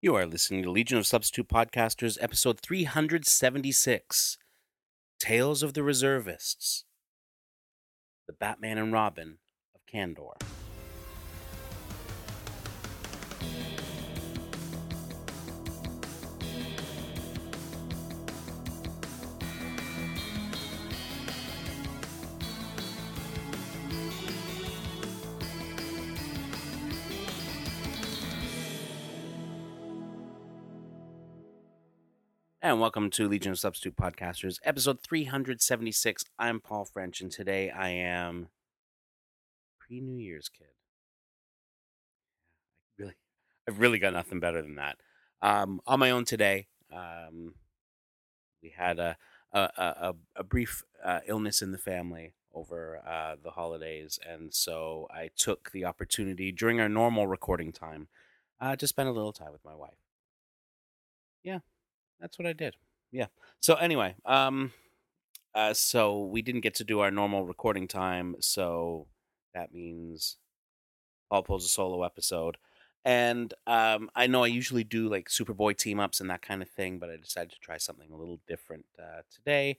You are listening to Legion of Substitute Podcasters, episode 376 Tales of the Reservists, the Batman and Robin of Kandor. And welcome to Legion of Substitute Podcasters, episode 376. I'm Paul French, and today I am pre New Year's kid. Really, I've really got nothing better than that. Um, on my own today, um, we had a a, a, a brief uh, illness in the family over uh, the holidays, and so I took the opportunity during our normal recording time uh, to spend a little time with my wife. Yeah, that's what I did. Yeah. So anyway, um, uh, so we didn't get to do our normal recording time, so that means Paul pulls a solo episode. And um, I know I usually do like Superboy team ups and that kind of thing, but I decided to try something a little different uh, today.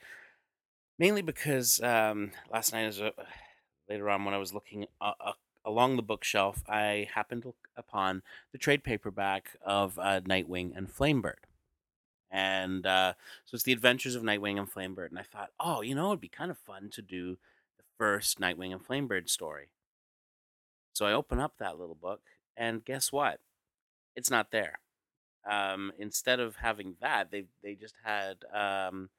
Mainly because um, last night, as later on, when I was looking uh, uh, along the bookshelf, I happened upon the trade paperback of uh, Nightwing and Flamebird and uh, so it's the Adventures of Nightwing and Flamebird. And I thought, oh, you know, it'd be kind of fun to do the first Nightwing and Flamebird story. So I open up that little book, and guess what? It's not there. Um, instead of having that, they they just had um,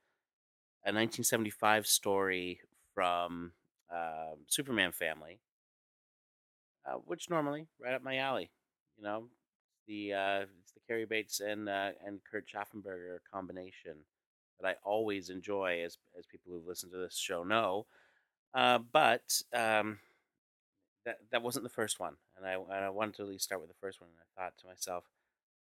a 1975 story from uh, Superman Family, uh, which normally right up my alley. You know, the uh, it's the Cary Bates and uh, and Kurt Schaffenberger combination that I always enjoy, as as people who've listened to this show know. Uh, but um, that that wasn't the first one, and I and I wanted to at least start with the first one. And I thought to myself,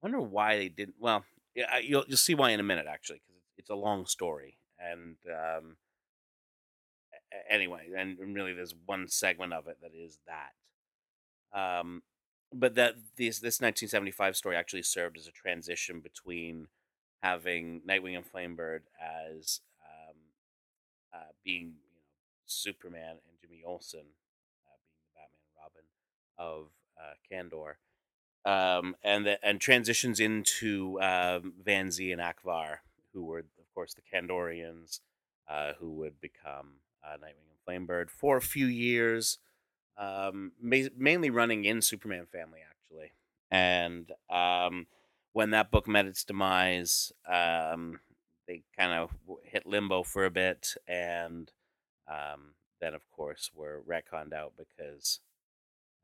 I wonder why they didn't. Well, yeah, you'll you'll see why in a minute actually, because it's, it's a long story, and um, anyway, and really there's one segment of it that is that. Um, but that this this 1975 story actually served as a transition between having Nightwing and Flamebird as um, uh, being you know Superman and Jimmy Olsen uh, being the Batman and Robin of uh, Kandor, um, and the, and transitions into um, Van-Zee and Akvar, who were of course the Kandorians, uh, who would become uh, Nightwing and Flamebird for a few years um, ma- mainly running in Superman Family actually. And um, when that book met its demise, um, they kind of hit limbo for a bit, and um, then of course were retconned out because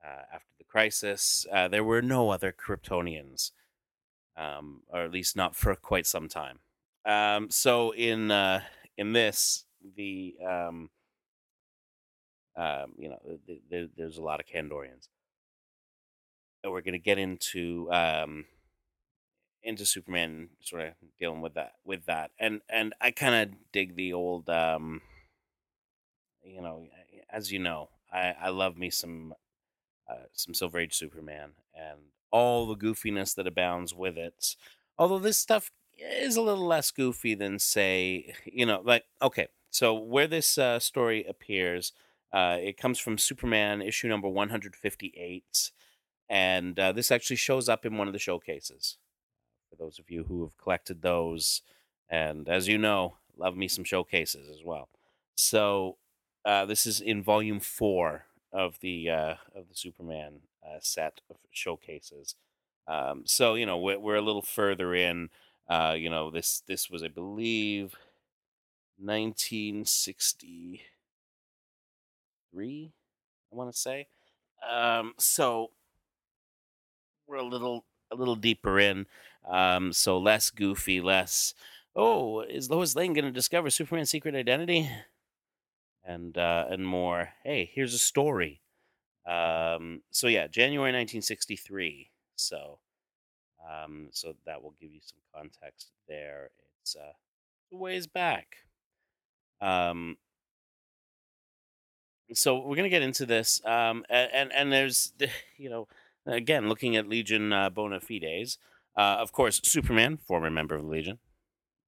uh, after the crisis, uh, there were no other Kryptonians, um, or at least not for quite some time. Um, so in uh, in this, the um, you know, th- th- there's a lot of Kandorians. And we're going to get into um, into Superman, sort of dealing with that with that, and and I kind of dig the old, um, you know, as you know, I I love me some uh, some Silver Age Superman and all the goofiness that abounds with it. Although this stuff is a little less goofy than, say, you know, like okay, so where this uh, story appears uh, it comes from Superman issue number 158. And uh, this actually shows up in one of the showcases. For those of you who have collected those, and as you know, love me some showcases as well. So uh, this is in volume four of the uh, of the Superman uh, set of showcases. Um, so you know we're, we're a little further in. Uh, you know this this was I believe 1960 three, I want to say. Um, so we're a little a little deeper in, um, so less goofy, less. Oh, is Lois Lane going to discover Superman's secret identity? And uh, and more. Hey, here's a story. Um, so yeah, January 1963. So um, so that will give you some context there. It's uh, ways back. Um, so we're gonna get into this, um, and and, there's you know again looking at Legion uh, bona fides. Uh, of course, Superman, former member of the Legion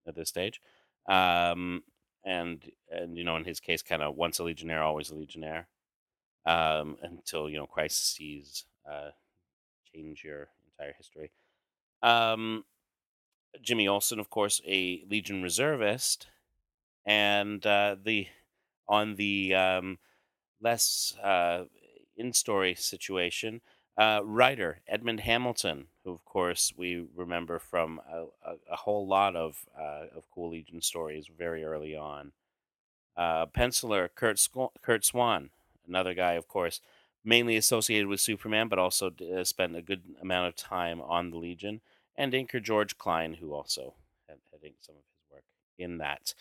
at this stage. Um, and, and, you know, in his case, kind of once a Legionnaire, always a Legionnaire. Um, until, you know, crises uh, change your entire history. Um, Jimmy Olsen, of course, a Legion reservist, and uh, the on the um, less uh, in story situation, uh, writer Edmund Hamilton, who of course we remember from a, a, a whole lot of uh, of cool Legion stories very early on. Uh, penciler Curt Sw- Curt Swan, another guy, of course, mainly associated with Superman, but also uh, spent a good amount of time on the Legion. And inker George Klein, who also had, had inked some of his work in that,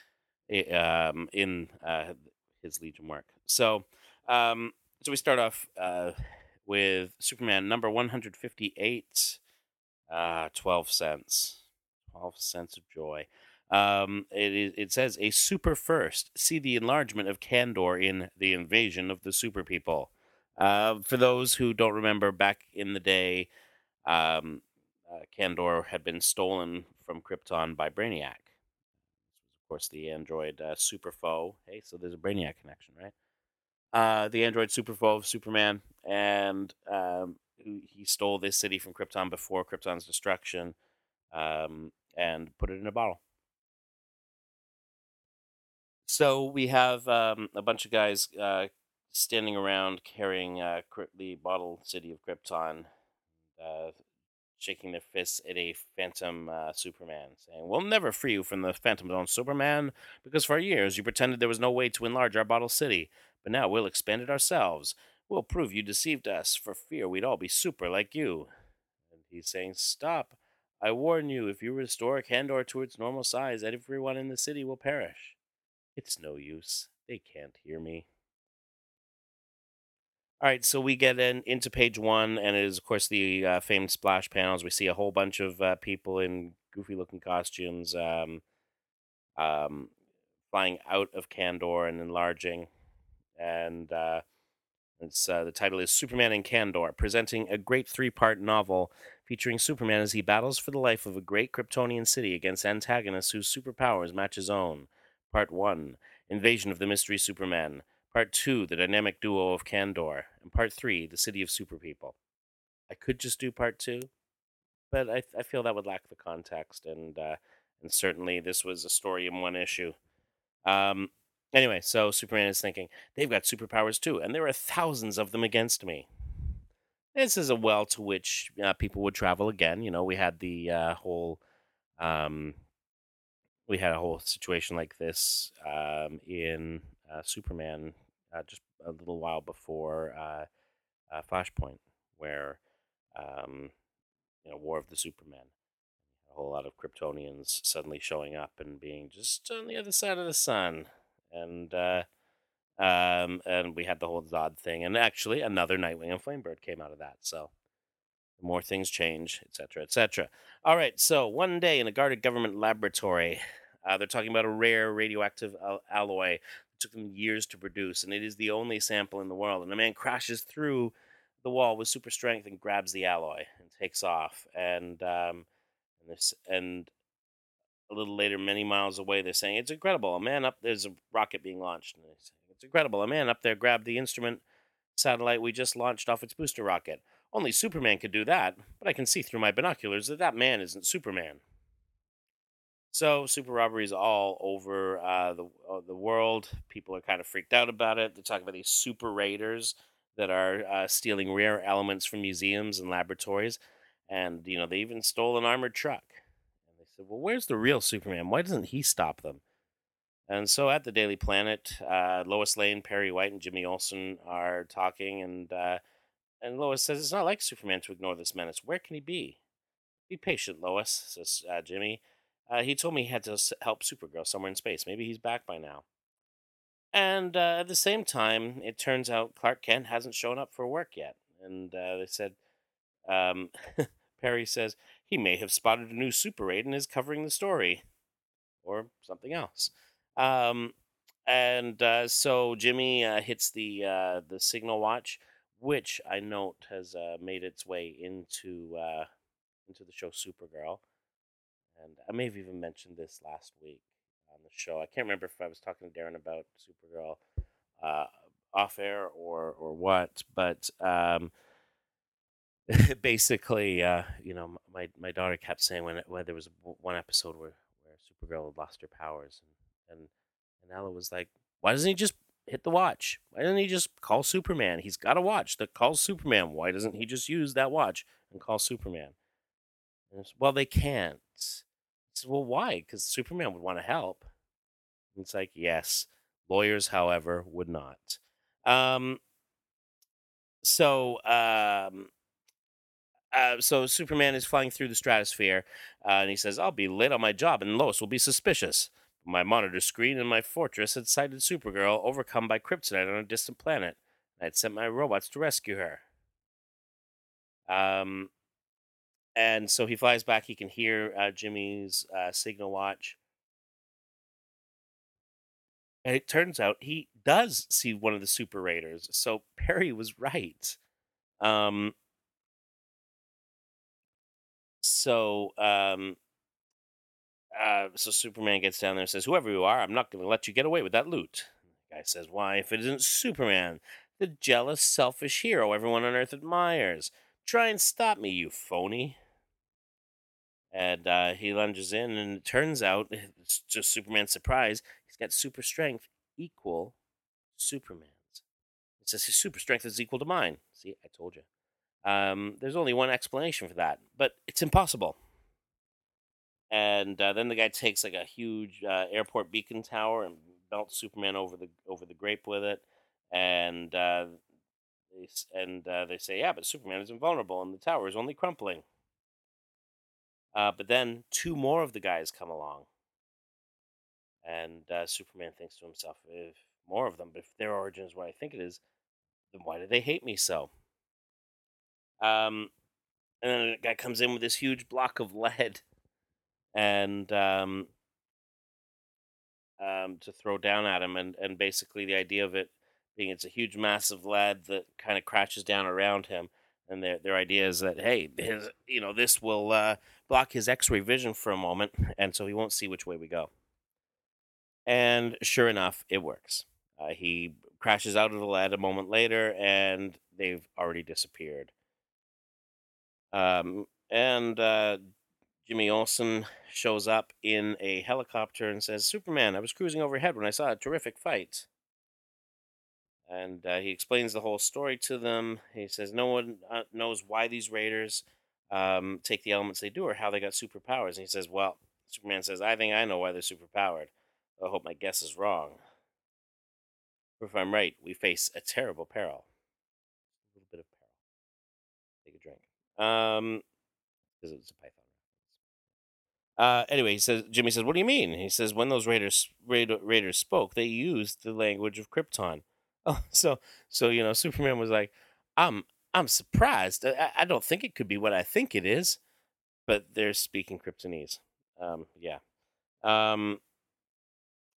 um, in uh, his Legion work. So, um, so we start off uh, with Superman number 158, uh, 12 cents. 12 cents of joy. Um, it, it says a super first. See the enlargement of Kandor in the invasion of the super people. Uh, for those who don't remember, back in the day, um, uh, Kandor had been stolen from Krypton by Brainiac. This was, of course, the android uh, super foe. Hey, so there's a Brainiac connection, right? Uh, the android super foe of Superman, and um, he stole this city from Krypton before Krypton's destruction, um, and put it in a bottle. So we have um, a bunch of guys uh, standing around carrying uh, the bottle city of Krypton, uh, shaking their fists at a phantom uh, Superman, saying, We'll never free you from the Phantom Zone, Superman, because for years you pretended there was no way to enlarge our bottle city, but now we'll expand it ourselves. We'll prove you deceived us, for fear we'd all be super like you. And he's saying, Stop. I warn you, if you restore Kandor to its normal size, everyone in the city will perish. It's no use. They can't hear me. All right, so we get in, into page one, and it is, of course, the uh, famed splash panels. We see a whole bunch of uh, people in goofy looking costumes um, um, flying out of Kandor and enlarging. And uh, it's, uh, the title is Superman in Kandor, presenting a great three part novel featuring Superman as he battles for the life of a great Kryptonian city against antagonists whose superpowers match his own. Part 1 Invasion of the Mystery Superman. Part 2, The Dynamic Duo of Kandor. And Part 3, The City of Superpeople. I could just do Part 2, but I, I feel that would lack the context, and, uh, and certainly this was a story in one issue. Um, anyway, so Superman is thinking, they've got superpowers too, and there are thousands of them against me. This is a well to which uh, people would travel again. You know, we had the uh, whole um, we had a whole situation like this um, in uh, Superman uh, just a little while before uh, uh Flashpoint, where um, you know War of the Superman, a whole lot of Kryptonians suddenly showing up and being just on the other side of the sun, and uh, um, and we had the whole Zod thing, and actually another Nightwing and Flamebird came out of that. So more things change, etc., etc. All right, so one day in a guarded government laboratory, uh, they're talking about a rare radioactive al- alloy. It took them years to produce, and it is the only sample in the world. And a man crashes through the wall with super strength and grabs the alloy and takes off. And um, and, this, and a little later, many miles away, they're saying it's incredible. A man up there's a rocket being launched, and they're saying it's incredible. A man up there grabbed the instrument satellite we just launched off its booster rocket. Only Superman could do that, but I can see through my binoculars that that man isn't Superman. So super robberies all over uh, the uh, the world. People are kind of freaked out about it. They're talking about these super raiders that are uh, stealing rare elements from museums and laboratories, and you know they even stole an armored truck. Said, "Well, where's the real Superman? Why doesn't he stop them?" And so at the Daily Planet, uh, Lois Lane, Perry White, and Jimmy Olsen are talking, and uh, and Lois says it's not like Superman to ignore this menace. Where can he be? Be patient, Lois," says uh, Jimmy. Uh, he told me he had to help Supergirl somewhere in space. Maybe he's back by now. And uh, at the same time, it turns out Clark Kent hasn't shown up for work yet. And uh, they said, um, Perry says, he may have spotted a new Super Raid and is covering the story. Or something else. Um, and uh, so Jimmy uh, hits the uh, the signal watch, which I note has made its way into into the show Supergirl, and I may have even mentioned this last week on the show. I can't remember if I was talking to Darren about Supergirl uh, off air or or what, but um, basically, uh, you know, my my daughter kept saying when when there was one episode where where Supergirl lost her powers, and and and Ella was like, "Why doesn't he just hit the watch? Why doesn't he just call Superman? He's got a watch that calls Superman. Why doesn't he just use that watch and call Superman?" And well, they can't. I said, well, why? Because Superman would want to help. And it's like, yes, lawyers, however, would not. Um, so, um, uh, so Superman is flying through the stratosphere, uh, and he says, "I'll be late on my job, and Lois will be suspicious." My monitor screen in my fortress had sighted Supergirl overcome by kryptonite on a distant planet. I had sent my robots to rescue her. Um, and so he flies back. He can hear uh, Jimmy's uh, signal watch. And it turns out he does see one of the Super Raiders. So Perry was right. Um, so um, uh, so Superman gets down there and says, "Whoever you are, I'm not going to let you get away with that loot." The guy says, "Why? If it isn't Superman, the jealous, selfish hero everyone on Earth admires, try and stop me, you phony." And uh, he lunges in, and it turns out, it's just Superman's surprise, he's got super strength equal Superman's. It says his super strength is equal to mine. See, I told you. Um, there's only one explanation for that, but it's impossible. And uh, then the guy takes like a huge uh, airport beacon tower and belts Superman over the over the grape with it, and uh, they, and uh, they say, yeah, but Superman is invulnerable, and the tower is only crumpling. Uh, but then two more of the guys come along, and uh, Superman thinks to himself, if more of them, if their origin is what I think it is, then why do they hate me so? Um, and then a guy comes in with this huge block of lead, and um, um, to throw down at him, and and basically the idea of it being it's a huge mass of lead that kind of crashes down around him, and their their idea is that hey, his you know this will uh, block his X-ray vision for a moment, and so he won't see which way we go. And sure enough, it works. Uh, he crashes out of the lead a moment later, and they've already disappeared. Um, and uh, Jimmy Olsen shows up in a helicopter and says, Superman, I was cruising overhead when I saw a terrific fight. And uh, he explains the whole story to them. He says, No one uh, knows why these raiders um, take the elements they do or how they got superpowers. And he says, Well, Superman says, I think I know why they're superpowered. I hope my guess is wrong. If I'm right, we face a terrible peril. A little bit of peril. Take a drink. Um, because it's a Python. Uh, anyway, he says. Jimmy says, "What do you mean?" He says, "When those raiders raid, raiders spoke, they used the language of Krypton." Oh, so so you know, Superman was like, "I'm I'm surprised. I, I don't think it could be what I think it is, but they're speaking Kryptonese." Um, yeah. Um,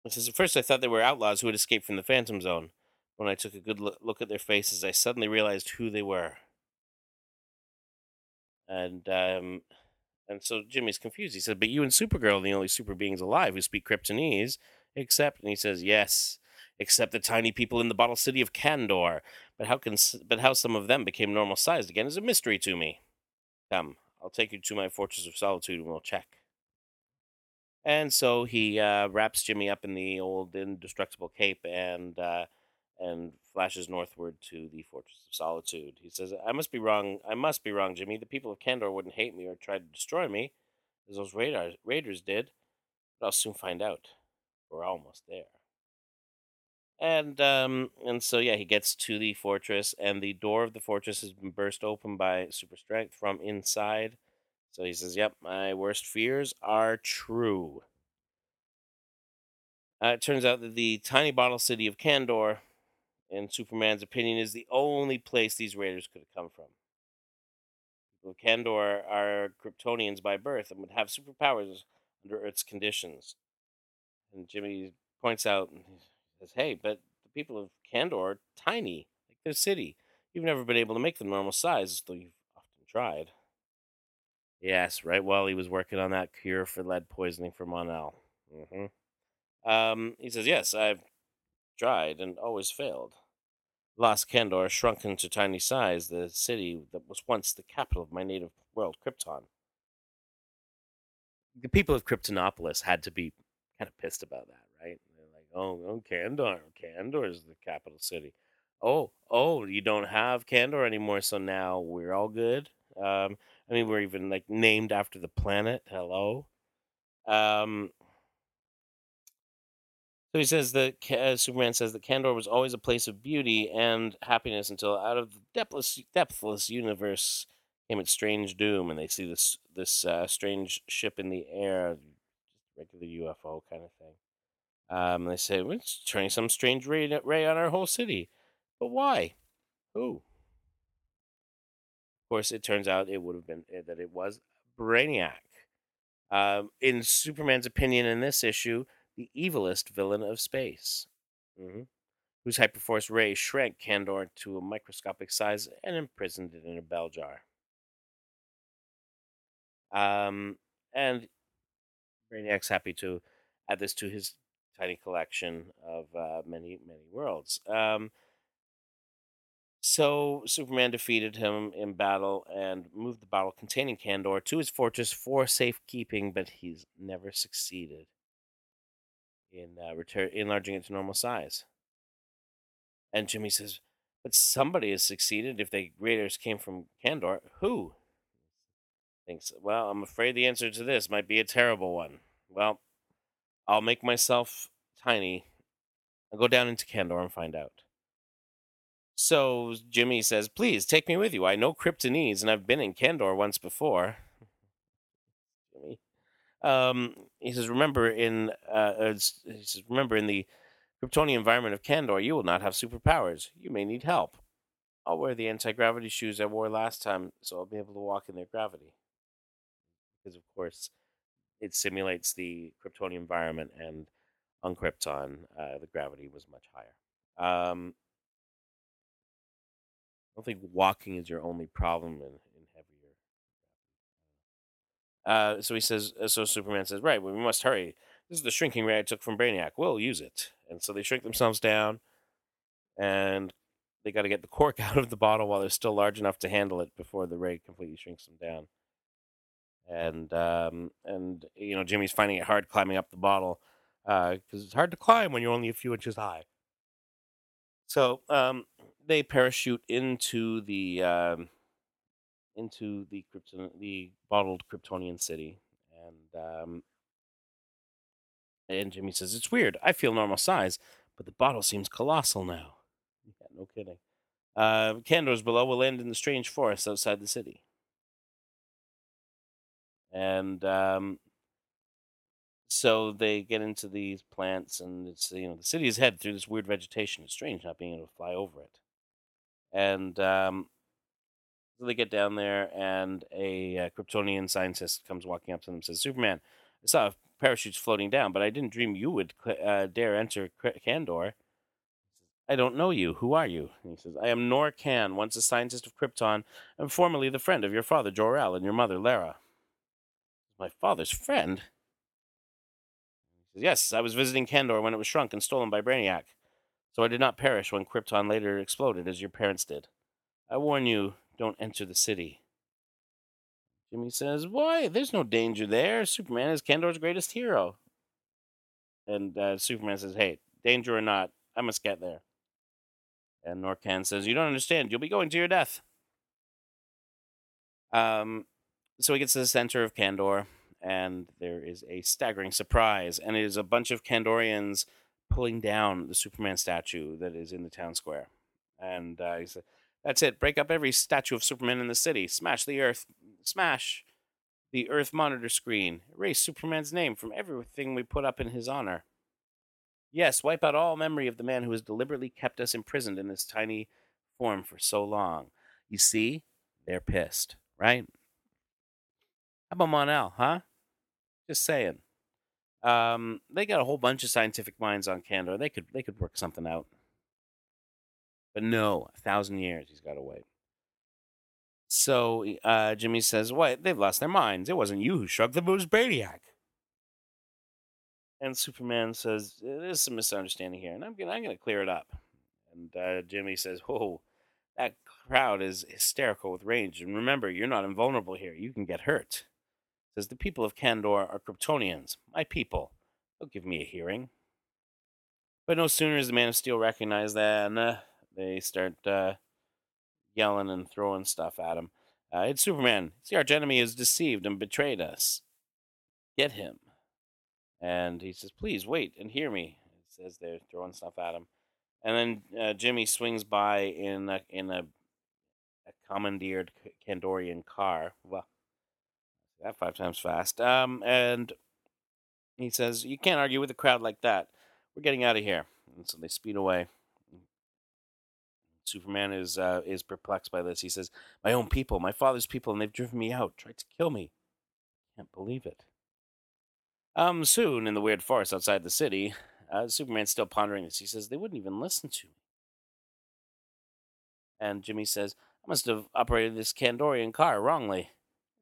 it says, "At first, I thought they were outlaws who had escaped from the Phantom Zone. When I took a good look at their faces, I suddenly realized who they were." And um, and so Jimmy's confused. He said, "But you and Supergirl are the only super beings alive who speak Kryptonese, except." And he says, "Yes, except the tiny people in the bottle city of Kandor. But how can but how some of them became normal sized again is a mystery to me. Come, I'll take you to my fortress of solitude and we'll check." And so he uh, wraps Jimmy up in the old indestructible cape and uh, and flashes northward to the fortress of solitude. He says, "I must be wrong. I must be wrong, Jimmy. The people of Kandor wouldn't hate me or try to destroy me, as those raiders raiders did. But I'll soon find out. We're almost there." And um, and so yeah, he gets to the fortress, and the door of the fortress has been burst open by super strength from inside. So he says, "Yep, my worst fears are true." Uh, it turns out that the tiny bottle city of Kandor, in Superman's opinion, is the only place these raiders could have come from. People Kandor are Kryptonians by birth and would have superpowers under Earth's conditions. And Jimmy points out and says, Hey, but the people of Kandor are tiny, like their city. You've never been able to make them normal size, though you've often tried. Yes, right while he was working on that cure for lead poisoning for Mon-El. hmm Um, he says, Yes, I've tried and always failed. Lost Kandor shrunken to tiny size, the city that was once the capital of my native world, Krypton. The people of Kryptonopolis had to be kind of pissed about that, right? They're like, oh, oh, Kandor. Kandor is the capital city. Oh, oh, you don't have Kandor anymore, so now we're all good. Um, I mean, we're even like named after the planet. Hello. Um, so he says that uh, Superman says that Kandor was always a place of beauty and happiness until out of the depthless, depthless universe came its strange doom, and they see this this uh, strange ship in the air, just regular UFO kind of thing. Um, they say well, it's turning some strange ray, ray on our whole city, but why? Who? Of course, it turns out it would have been uh, that it was Brainiac. Um, in Superman's opinion, in this issue, the evilest villain of space, hmm whose hyperforce ray shrank Kandor to a microscopic size and imprisoned it in a bell jar. Um, and Brainiac's happy to add this to his tiny collection of uh, many, many worlds. Um, so Superman defeated him in battle and moved the bottle containing Kandor to his fortress for safekeeping, but he's never succeeded in uh, return enlarging it to normal size. And Jimmy says, "But somebody has succeeded. If the raiders came from Kandor, who?" Thinks, well, I'm afraid the answer to this might be a terrible one. Well, I'll make myself tiny. I'll go down into Kandor and find out. So Jimmy says, Please take me with you. I know Kryptonese and I've been in Kandor once before. Um, he says, Remember in uh, uh, he says, Remember in the Kryptonian environment of Kandor, you will not have superpowers. You may need help. I'll wear the anti gravity shoes I wore last time, so I'll be able to walk in their gravity. Because of course, it simulates the Kryptonian environment, and on Krypton, uh, the gravity was much higher. Um, I don't think walking is your only problem in. Uh, so he says, uh, so Superman says, right, well, we must hurry. This is the shrinking ray I took from Brainiac. We'll use it. And so they shrink themselves down, and they got to get the cork out of the bottle while they're still large enough to handle it before the ray completely shrinks them down. And um, and you know Jimmy's finding it hard climbing up the bottle because it's hard to climb when you're only a few inches high. So um, they parachute into the um, into the Krypton, the bottled Kryptonian city, and um, and Jimmy says it's weird. I feel normal size, but the bottle seems colossal now. Yeah, no kidding. Uh, Kandor's below will end in the strange forest outside the city, and um, so they get into these plants, and it's you know the city is head through this weird vegetation. It's strange not being able to fly over it, and um, so they get down there, and a uh, Kryptonian scientist comes walking up to them and says, "Superman, I saw parachutes floating down, but I didn't dream you would uh, dare enter Kandor." I don't know you. Who are you? And he says, I am Nor-Kann, once a scientist of Krypton, and formerly the friend of your father, Jor-El, and your mother, Lara. My father's friend? He says, yes, I was visiting Kandor when it was shrunk and stolen by Brainiac. So I did not perish when Krypton later exploded, as your parents did. I warn you, don't enter the city. Jimmy says, Why? There's no danger there. Superman is Kandor's greatest hero. And uh, Superman says, Hey, danger or not, I must get there. And Nor-Kann says, You don't understand. You'll be going to your death. Um, so he gets to the center of Kandor, and there is a staggering surprise. And it is a bunch of Kandorians pulling down the Superman statue that is in the town square. And uh, he said, That's it. Break up every statue of Superman in the city. Smash the earth. Smash the Earth monitor screen. Erase Superman's name from everything we put up in his honor. Yes, wipe out all memory of the man who has deliberately kept us imprisoned in this tiny form for so long. You see, they're pissed, right? How about Mon-El, huh? Just saying. Um, they got a whole bunch of scientific minds on Kandor. They could they could work something out. But no, a thousand years he's got to wait. So uh, Jimmy says, "What? They've lost their minds. It wasn't you who shrugged them; it was Brainiac." And Superman says, "There's some misunderstanding here, and I'm gonna I'm gonna clear it up." And uh, Jimmy says, "Whoa, that crowd is hysterical with rage. And remember, you're not invulnerable here. You can get hurt." Says the people of Kandor are Kryptonians, my people. They'll give me a hearing. But no sooner does the Man of Steel recognize than uh, they start uh, yelling and throwing stuff at him. Uh, it's Superman. The arch enemy has deceived and betrayed us. Get him. And he says, please wait and hear me. He says they're throwing stuff at him. And then uh, Jimmy swings by in a, in a, a commandeered Kandorian car. Well, that five times fast. Um, and he says, You can't argue with a crowd like that. We're getting out of here. And so they speed away. Superman is uh, is perplexed by this. He says, "My own people, my father's people, and they've driven me out, tried to kill me. Can't believe it." Um, soon in the weird forest outside the city, uh, Superman's still pondering this. He says, "They wouldn't even listen to me." And Jimmy says, "I must have operated this Kandorian car wrongly.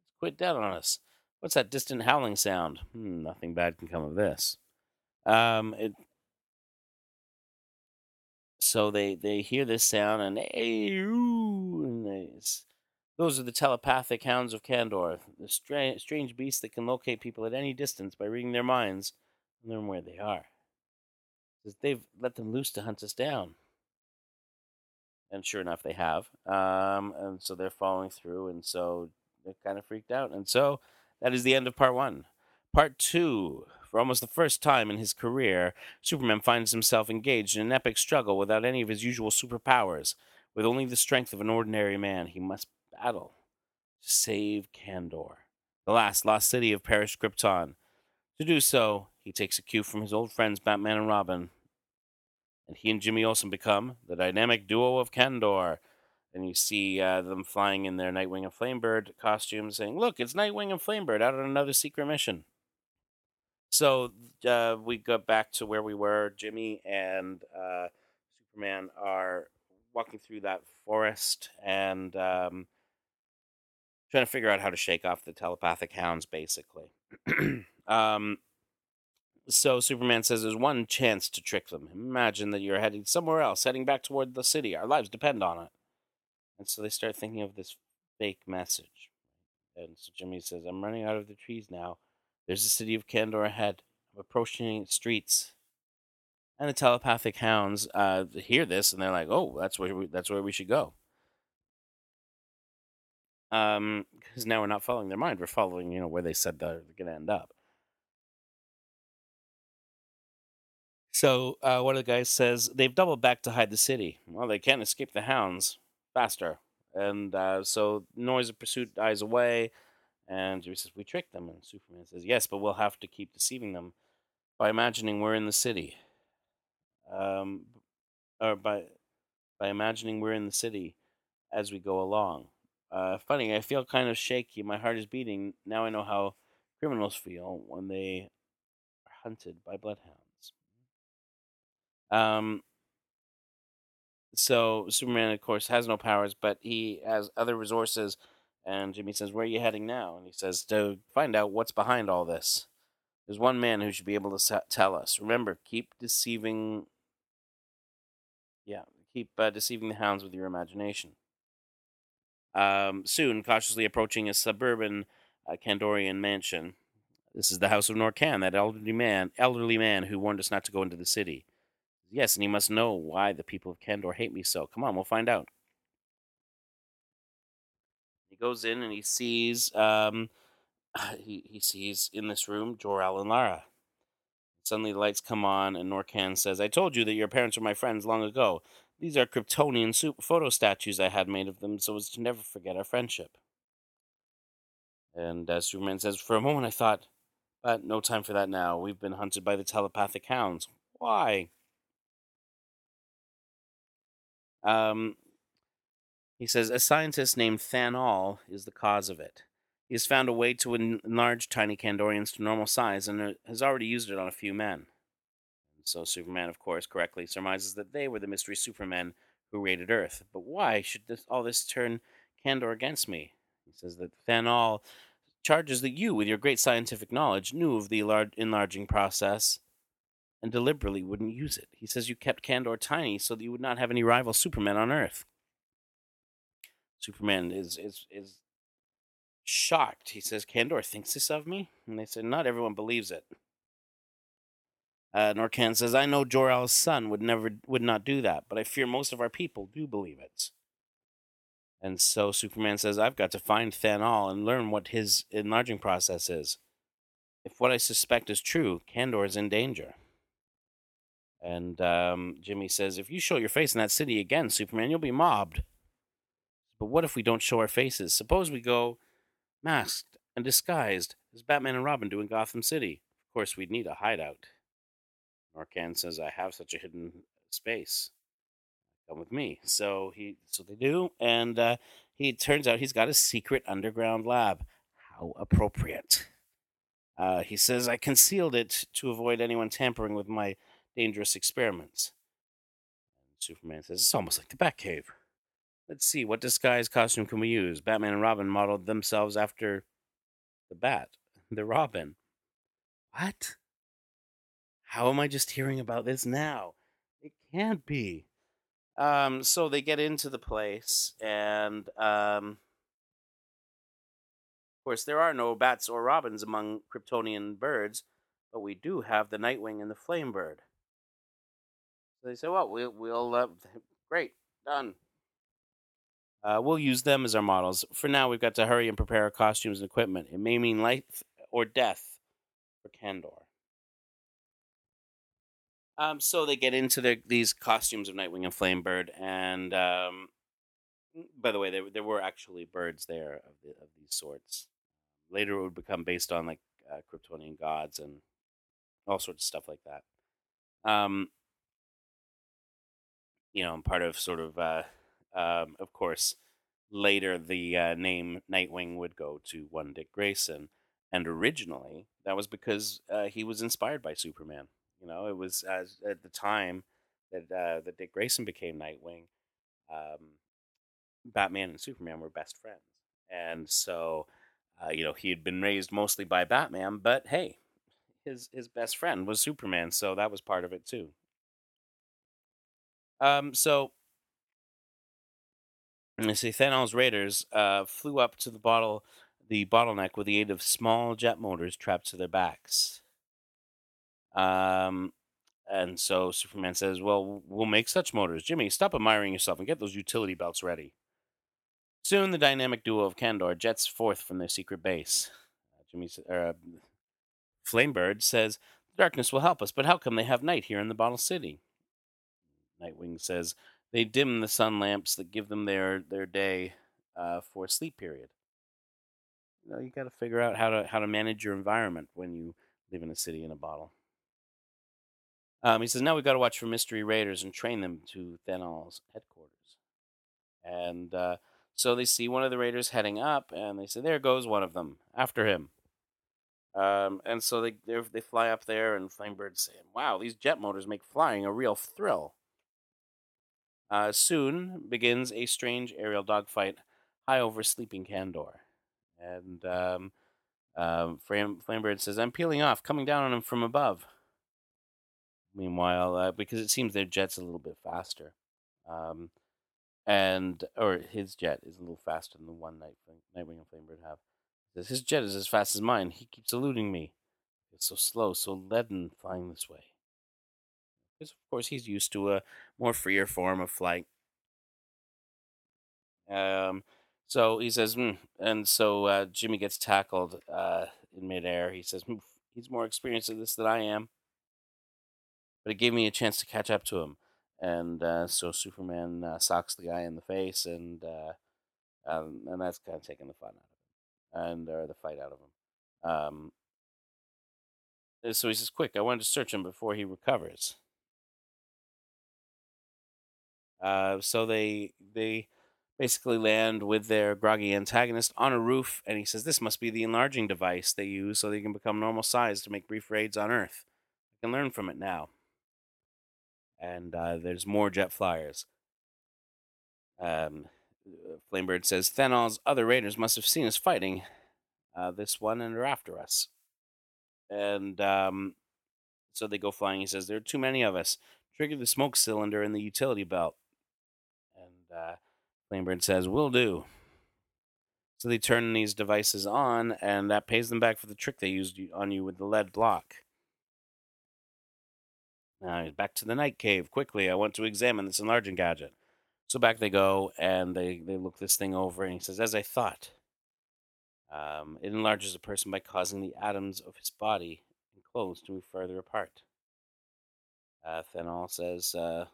It's quit dead on us. What's that distant howling sound? Hmm, nothing bad can come of this." Um, it so they they hear this sound and hey, and they, those are the telepathic hounds of Kandor, the strange, strange beasts that can locate people at any distance by reading their minds and learn where they are. They've let them loose to hunt us down. And sure enough, they have. Um, and so they're following through, and so they're kind of freaked out. And so that is the end of part one. Part two for almost the first time in his career, Superman finds himself engaged in an epic struggle without any of his usual superpowers. With only the strength of an ordinary man, he must battle to save Kandor, the last lost city of perished Krypton. To do so, he takes a cue from his old friends Batman and Robin, and he and Jimmy Olsen become the dynamic duo of Kandor. And you see uh, them flying in their Nightwing and Flamebird costumes, saying, "Look, it's Nightwing and Flamebird out on another secret mission." So uh, we go back to where we were. Jimmy and uh, Superman are walking through that forest and um, trying to figure out how to shake off the telepathic hounds, basically. um, so Superman says there's one chance to trick them. Imagine that you're heading somewhere else, heading back toward the city. Our lives depend on it. And so they start thinking of this fake message. And so Jimmy says, I'm running out of the trees now. There's the city of Kandor ahead. I'm approaching its streets. And the telepathic hounds uh, hear this and they're like, "Oh, that's where we, that's where we should go." Um, because now we're not following their mind; we're following, you know, where they said they're going to end up. So uh, one of the guys says they've doubled back to hide the city. Well, they can't escape the hounds faster, and uh, so noise of pursuit dies away. And Jimmy says, We tricked them. And Superman says, Yes, but we'll have to keep deceiving them by imagining we're in the city. Um, or by, by imagining we're in the city as we go along. Uh, funny, I feel kind of shaky. My heart is beating. Now I know how criminals feel when they are hunted by bloodhounds. Um, so Superman, of course, has no powers, but he has other resources and Jimmy says, Where are you heading now? And he says, To find out what's behind all this. There's one man who should be able to tell us. Remember, keep deceiving. Yeah, keep uh, deceiving the hounds with your imagination. Um, soon, cautiously approaching a suburban uh, Kandorian mansion. This is the house of Nor-Kann, that elderly man, elderly man who warned us not to go into the city. Yes, and he must know why the people of Kandor hate me so. Come on, we'll find out goes in and he sees um, he he sees in this room Jor-El and Lara. Suddenly the lights come on and Nor-Kann says, "I told you that your parents were my friends long ago. These are Kryptonian photo statues I had made of them, so as to never forget our friendship." And as Superman says, "For a moment I thought, but no time for that now. We've been hunted by the telepathic hounds. Why?" Um, he says a scientist named Thanol is the cause of it. He has found a way to enlarge tiny Kandorians to normal size and uh, has already used it on a few men. And so Superman, of course, correctly surmises that they were the mystery supermen who raided Earth. But why should this, all this turn Kandor against me. He says that Thanol charges that you, with your great scientific knowledge, knew of the enlar- enlarging process and deliberately wouldn't use it. He says you kept Kandor tiny so that you would not have any rival Superman on Earth. Superman is is is shocked. He says, Kandor thinks this of me? And they said, Not everyone believes it. Uh, Nor-Kann says, I know Jor-El's son would never would not do that, but I fear most of our people do believe it. And so Superman says, I've got to find Thanol and learn what his enlarging process is. If what I suspect is true, Kandor is in danger. And um, Jimmy says, If you show your face in that city again, Superman, you'll be mobbed. But what if we don't show our faces? Suppose we go masked and disguised as Batman and Robin do in Gotham City. Of course, we'd need a hideout. Nor-Kann says, I have such a hidden space. Come with me. So he, so they do, and uh, he turns out he's got a secret underground lab. How appropriate. Uh, he says, I concealed it to avoid anyone tampering with my dangerous experiments. And Superman says, It's almost like the Batcave. Let's see, what disguise costume can we use? Batman and Robin modeled themselves after the Bat, the Robin. What? How am I just hearing about this now? It can't be. Um, so they get into the place, and um, of course, there are no bats or robins among Kryptonian birds, but we do have the Nightwing and the Flame Bird. So they say, "Well, we'll, we'll uh, great, done." Uh, we'll use them as our models. For now, we've got to hurry and prepare our costumes and equipment. It may mean life or death for Kandor. Um, so they get into their, these costumes of Nightwing and Flamebird, and um, by the way, there there were actually birds there of the, of these sorts. Later, it would become based on like uh, Kryptonian gods and all sorts of stuff like that. Um, you know, part of sort of, uh, um, of course, later the uh, name Nightwing would go to one Dick Grayson, and originally that was because uh, he was inspired by Superman. You know, it was as at the time that uh, that Dick Grayson became Nightwing. Um, Batman and Superman were best friends, and so uh, you know he had been raised mostly by Batman, but hey, his his best friend was Superman, so that was part of it too. Um, so I say Thanol's raiders uh, flew up to the bottle, the bottleneck with the aid of small jet motors trapped to their backs. Um, and so Superman says, "Well, we'll make such motors." Jimmy, stop admiring yourself and get those utility belts ready. Soon, the dynamic duo of Kandor jets forth from their secret base. Uh, Jimmy, uh, Flamebird says, "Darkness will help us, but how come they have night here in the Bottle City?" Nightwing says, "They dim the sun lamps that give them their their day uh, for sleep period." You know, you got to figure out how to how to manage your environment when you live in a city in a bottle. Um, he says, now we've got to watch for mystery raiders and train them to Thanol's headquarters. And uh, so they see one of the raiders heading up, and they say, there goes one of them, after him. Um, and so they they fly up there, and Flamebird's saying, wow, these jet motors make flying a real thrill. Uh, soon begins a strange aerial dogfight high over sleeping Kandor. And um, Flame, Flamebird says, I'm peeling off, coming down on him from above. Meanwhile, uh, because it seems their jet's a little bit faster, um, and or his jet is a little faster than the one Night Nightwing and Flamebird have. His jet is as fast as mine. He keeps eluding me. It's so slow, so leaden flying this way. Because of course he's used to a more freer form of flight. Um, so he says, mm, and so uh, Jimmy gets tackled uh, in midair. He says, he's more experienced at this than I am but it gave me a chance to catch up to him. And uh, so Superman uh, socks the guy in the face, and uh, um, and that's kind of taking the fun out of him, and or the fight out of him. Um, so he says, "Quick! I wanted to search him before he recovers." Uh, so they they basically land with their groggy antagonist on a roof, and he says, "This must be the enlarging device they use so they can become normal size to make brief raids on Earth. I can learn from it now." and uh, there's more jet flyers. Um, Flamebird says Thanol's other raiders must have seen us fighting uh, this one and are after us. And um, so they go flying. He says, There are too many of us. Trigger the smoke cylinder in the utility belt. Uh, Flamebird says, Will do. So they turn these devices on, and that pays them back for the trick they used on you with the lead block. Now, he's back to the night cave. Quickly, I want to examine this enlarging gadget. So back they go, and they, they look this thing over, and he says, As I thought, um, it enlarges a person by causing the atoms of his body and clothes to move further apart. Uh, Than-Ol says, uh,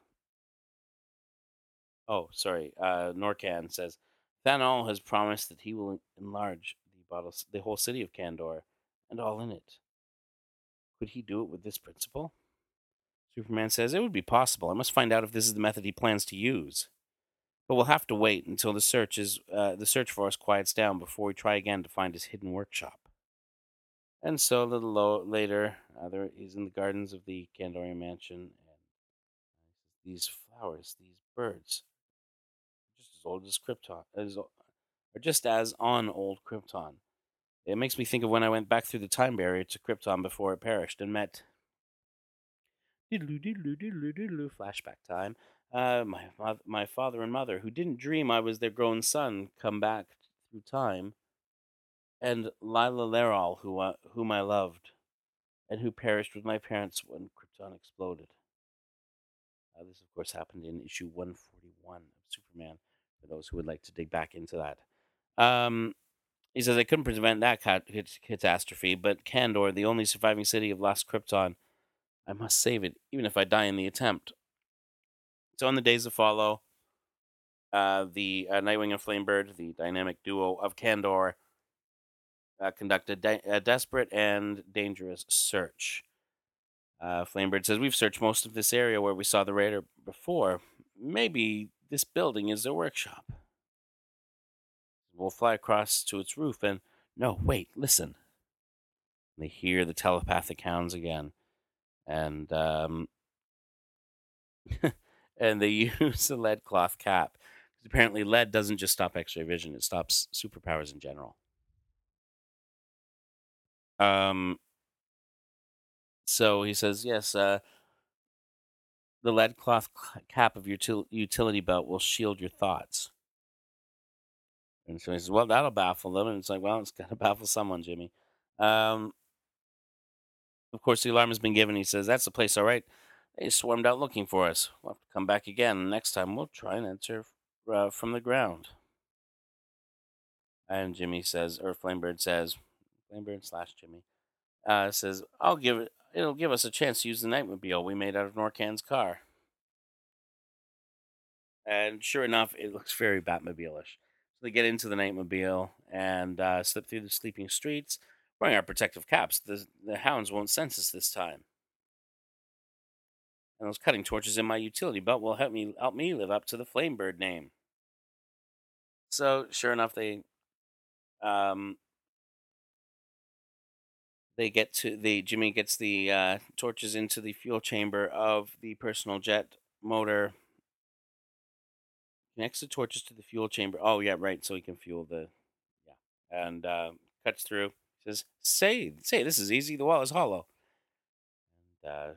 Oh, sorry. Uh, Nor-Kann says, Than-Ol has promised that he will enlarge the, bottle, the whole city of Kandor and all in it. Could he do it with this principle? Superman says, It would be possible. I must find out if this is the method he plans to use. But we'll have to wait until the search is uh, the search for us quiets down before we try again to find his hidden workshop. And so a little lo- later, uh, there, he's in the gardens of the Kandorian mansion, and these flowers, these birds, old as Krypton, as, are just as on old Krypton. It makes me think of when I went back through the time barrier to Krypton before it perished and met. Flashback time uh, my my father and mother, who didn't dream I was their grown son, come back through time, and Lyla Lerrol, who uh, whom I loved, and who perished with my parents when Krypton exploded. Uh, this, of course, happened in issue 141 of Superman. For those who would like to dig back into that, um, he says I couldn't prevent that catastrophe, but Kandor, the only surviving city of lost Krypton, I must save it, even if I die in the attempt. So in the days that follow, uh, the uh, Nightwing and Flamebird, the dynamic duo of Kandor, uh, conducted de- a desperate and dangerous search. Uh, Flamebird says, We've searched most of this area where we saw the Raider before. Maybe this building is their workshop. We'll fly across to its roof and. No, wait, listen. They hear the telepathic hounds again. And um, and they use a lead cloth cap. Because apparently, lead doesn't just stop X-ray vision; it stops superpowers in general. Um. So he says, yes, uh, the lead cloth cap of your util- utility belt will shield your thoughts. And so he says, well, that'll baffle them. And it's like, well, it's got to baffle someone, Jimmy. Um, of course, the alarm has been given. He says, that's the place, all right. They swarmed out looking for us. We'll have to come back again. Next time we'll try and enter uh, from the ground. And Jimmy says, or Flamebird says, Flamebird slash Jimmy, uh, says, I'll give it, it'll give us a chance to use the Nightmobile we made out of Nor-Kann's car. And sure enough, it looks very Batmobile-ish. So they get into the Nightmobile and uh, slip through the sleeping streets, wearing our protective caps. The, the hounds won't sense us this time and those cutting torches in my utility belt will help me help me live up to the Flamebird name. So sure enough, they um they get to the Jimmy gets the uh, torches into the fuel chamber of the personal jet motor. Connects the torches to the fuel chamber. Oh yeah, right. So he can fuel the yeah, and uh, cuts through. Says, "Say, say, this is easy. The wall is hollow." And uh,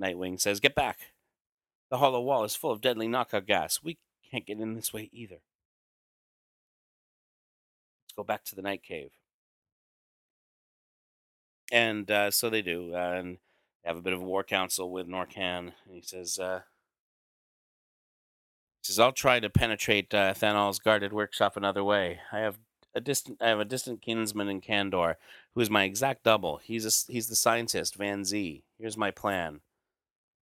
Nightwing says, Get back. The hollow wall is full of deadly knockout gas. We can't get in this way either. Let's go back to the night cave. And uh, so they do. Uh, and have a bit of a war council with Nor-Kann. And he says, uh, he says, I'll try to penetrate uh, Than-Ol's guarded workshop another way. I have a distant I have a distant kinsman in Kandor who is my exact double. He's a, he's the scientist, Van-Zee. Here's my plan.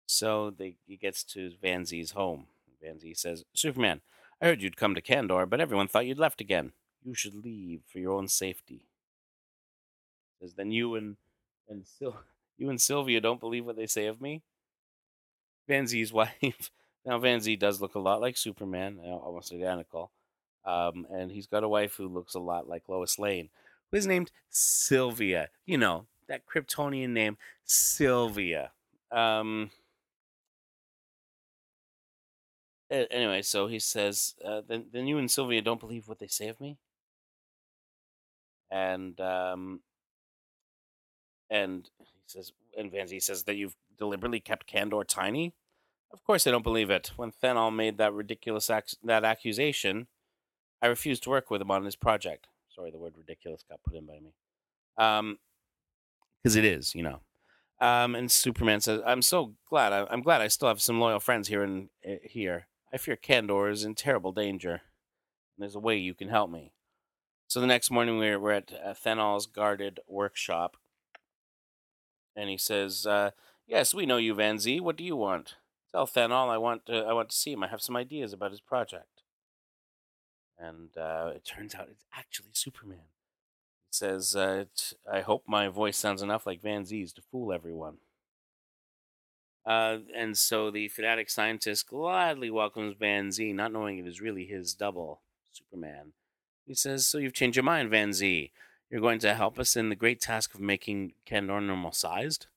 So they, he gets to Van-Zee's home. Van-Zee says, Superman, I heard you'd come to Kandor, but everyone thought you'd left again. You should leave for your own safety. Says, then you and and Sil- you and Sylvia don't believe what they say of me? Van-Zee's wife. Now Van-Zee does look a lot like Superman, almost identical. Um, and he's got a wife who looks a lot like Lois Lane, who is named Sylvia. You know, that Kryptonian name, Sylvia. Um, anyway, so he says, uh, then, then you and Sylvia don't believe what they say of me? And, um, and he says, and Van-Zee says that you've deliberately kept Kandor tiny? Of course I don't believe it. When Than-Ol made that ridiculous ac- that accusation, I refused to work with him on his project. Sorry, the word ridiculous got put in by me. Um, because it is, you know. Um, and Superman says, "I'm so glad. I, I'm glad I still have some loyal friends here and uh, here. I fear Kandor is in terrible danger. And there's a way you can help me." So the next morning, we're we're at uh, Than-Ol's guarded workshop, and he says, uh, "Yes, we know you, Van-Zee. What do you want? Tell Than-Ol I want to, I want to see him. I have some ideas about his project." And uh, it turns out it's actually Superman. He says, uh, "I hope my voice sounds enough like Van-Zee's to fool everyone." Uh, and so the fanatic scientist gladly welcomes Van-Zee, not knowing it is really his double, Superman. He says, So you've changed your mind, Van-Zee. You're going to help us in the great task of making Kandor normal sized?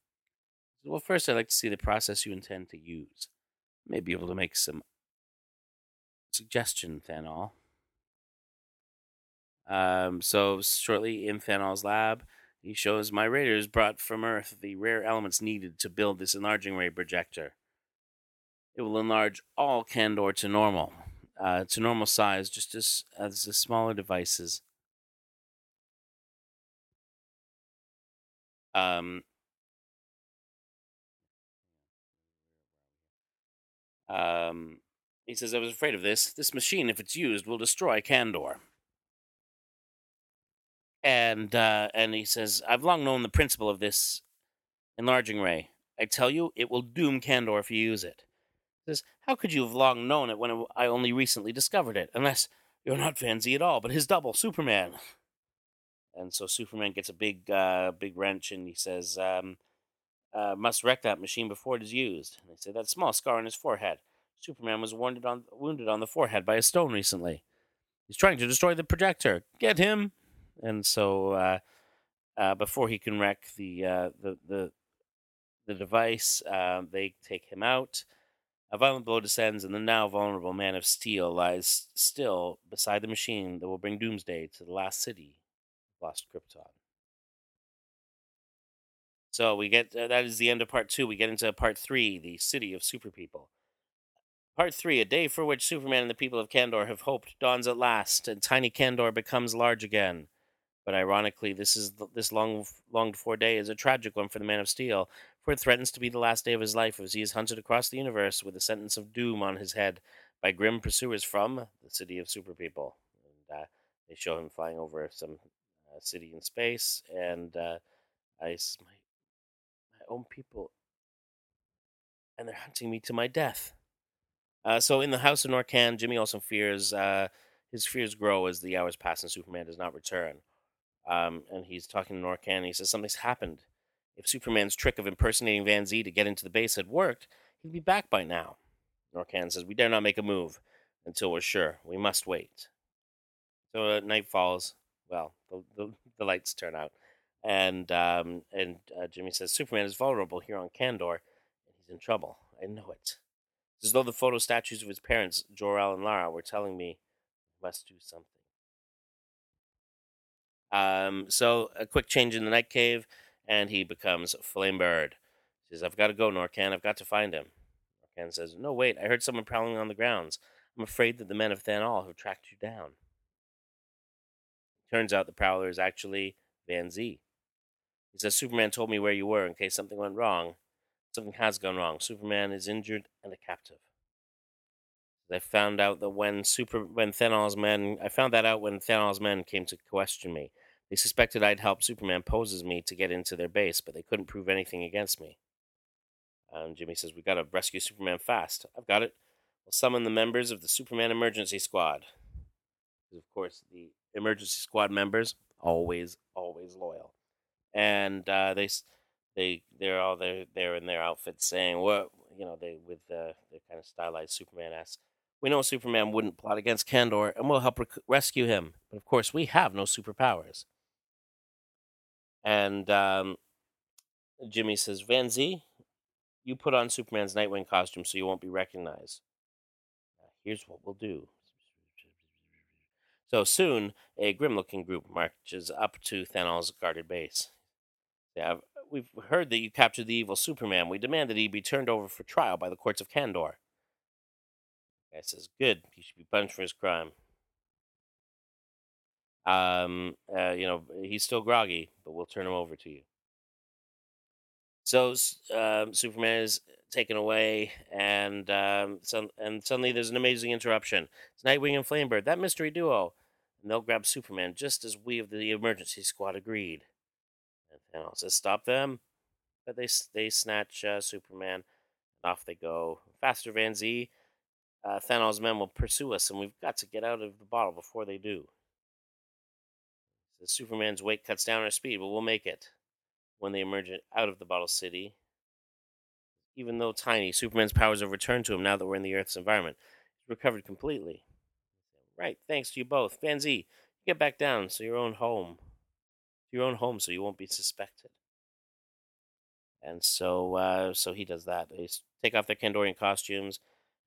Well, first, I'd like to see the process you intend to use. I May be able to make some suggestion, Than-Ol. Um, so, shortly in Than-Ol's lab, he shows my raiders brought from Earth the rare elements needed to build this enlarging ray projector. It will enlarge all Kandor to normal, uh, to normal size, just as as the smaller devices. Um, um, he says, "I was afraid of this. This machine, if it's used, will destroy Kandor." And uh, and he says, "I've long known the principle of this enlarging ray. I tell you, it will doom Kandor if you use it." He says, "How could you have long known it when it, I only recently discovered it? Unless you're not Z at all, but his double, Superman." And so Superman gets a big, uh, big wrench, and he says, um, uh, "Must wreck that machine before it is used." And they say that small scar on his forehead. Superman was wounded on wounded on the forehead by a stone recently. He's trying to destroy the projector. Get him! And so, uh, uh, before he can wreck the uh, the the the device, uh, they take him out. A violent blow descends, and the now vulnerable Man of Steel lies still beside the machine that will bring doomsday to the last city Lost Krypton. So we get uh, that is the end of part two. We get into part three, the city of super people. Part three, a day for which Superman and the people of Kandor have hoped dawns at last, and tiny Kandor becomes large again. But ironically, this is the, this long longed for day is a tragic one for the Man of Steel, for it threatens to be the last day of his life as he is hunted across the universe with a sentence of doom on his head by grim pursuers from the city of super people. And uh, they show him flying over some uh, city in space, and uh, I my my own people, and they're hunting me to my death. Uh, so in the house of Nor-Kann, Jimmy also fears uh, his fears grow as the hours pass and Superman does not return. Um, and he's talking to Nor-Kann. And he says something's happened. If Superman's trick of impersonating Van-Zee to get into the base had worked, he'd be back by now. Nor-Kann says, "We dare not make a move until we're sure. We must wait." So uh, night falls. Well, the, the the lights turn out, and um, and uh, Jimmy says Superman is vulnerable here on Kandor, and he's in trouble. I know it. It's as though the photo statues of his parents, Jor-El and Lara, were telling me I must do something. Um, so a quick change in the night cave, and he becomes Flamebird. He says, "I've got to go, Nor-Kann. I've got to find him." Nor-Kann says, "No, wait. I heard someone prowling on the grounds. I'm afraid that the men of Than-Ol have tracked you down." Turns out the prowler is actually Van-Zee. He says, Superman told me where you were in case something went wrong. Something has gone wrong. Superman is injured and a captive. I found out that when Super when Than-Ol's men I found that out when Than-Ol's men came to question me. They suspected I'd helped Superman pose as me to get into their base, but they couldn't prove anything against me. Jimmy says, We gotta rescue Superman fast. I've got it. We'll summon the members of the Superman Emergency Squad. Of course, the Emergency Squad members, always, always loyal. And uh, they they they're all there there in their outfits saying what you know they with their kind of stylized Superman esque. We know Superman wouldn't plot against Kandor, and we'll help rec- rescue him. But of course, we have no superpowers. And um, Jimmy says, Van-Zee, you put on Superman's Nightwing costume so you won't be recognized. Uh, here's what we'll do. So soon, a grim looking group marches up to Thanos' guarded base. Yeah, we've heard that you captured the evil Superman. We demand that he be turned over for trial by the courts of Kandor. Guy says, Good, he should be punished for his crime. Um, uh, you know, he's still groggy, but we'll turn him over to you. So um, Superman is taken away, and um, and suddenly there's an amazing interruption. It's Nightwing and Flamebird, that mystery duo, and they'll grab Superman just as we of the emergency squad agreed. And Thanos says, "Stop them!" But they they snatch uh, Superman, and off they go. Faster, Van-Zee. Uh, Thanos' men will pursue us, and we've got to get out of the bottle before they do. The Superman's weight cuts down our speed, but we'll make it. When they emerge out of the bottle city, even though tiny, Superman's powers have returned to him now that we're in the Earth's environment. He's recovered completely. Right, thanks to you both. Van-Zee, get back down to your own home. To your own home so you won't be suspected. And so uh, so he does that. They take off their Kandorian costumes,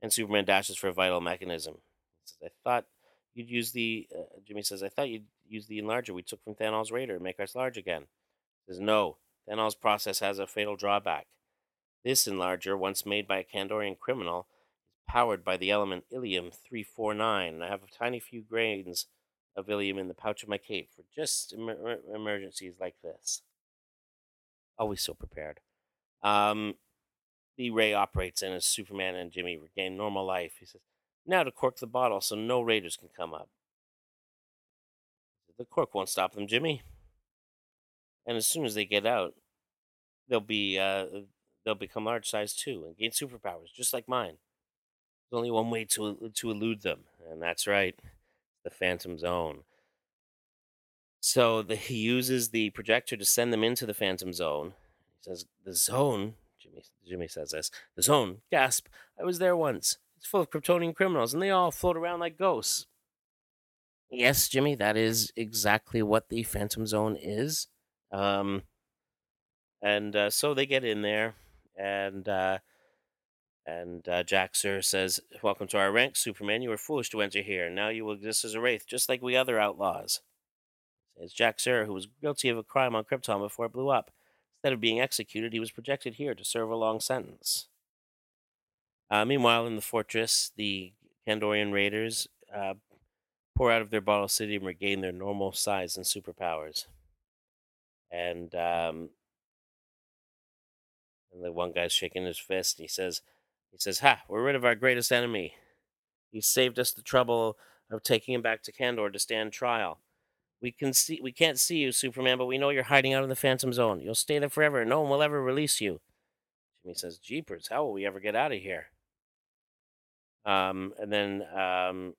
and Superman dashes for a vital mechanism. Says, I thought you'd use the, uh, Jimmy says, I thought you'd use the enlarger we took from Thanos' Raider and make us large again. He says, no, Thanos' process has a fatal drawback. This enlarger, once made by a Kandorian criminal, powered by the element Illium 349. I have a tiny few grains of Illium in the pouch of my cape for just emer- emergencies like this. Always so prepared. Um, the ray operates and as Superman and Jimmy regain normal life. He says, Now to cork the bottle so no raiders can come up. The cork won't stop them, Jimmy. And as soon as they get out, they'll be uh, they'll become large size too and gain superpowers just like mine. There's only one way to to elude them, and that's right, the Phantom Zone. So the, he uses the projector to send them into the Phantom Zone. He says, "The zone." Jimmy Jimmy says this. The zone. Gasp! I was there once. It's full of Kryptonian criminals, and they all float around like ghosts. Yes, Jimmy, that is exactly what the Phantom Zone is. Um, and uh, so they get in there, and uh, and uh, Jax-Ur says, "Welcome to our ranks, Superman. You were foolish to enter here. Now you will exist as a wraith, just like we other outlaws." It's Jax-Ur, who was guilty of a crime on Krypton before it blew up. Instead of being executed, he was projected here to serve a long sentence. Uh, meanwhile, in the fortress, the Kandorian raiders uh, pour out of their bottle city and regain their normal size and superpowers. And um, and the one guy's shaking his fist. He says, "He says, ha! We're rid of our greatest enemy. He saved us the trouble of taking him back to Kandor to stand trial. We can see, we can't see you, Superman, but we know you're hiding out in the Phantom Zone. You'll stay there forever. No one will ever release you." Jimmy says, "Jeepers! How will we ever get out of here?" Um, and then um,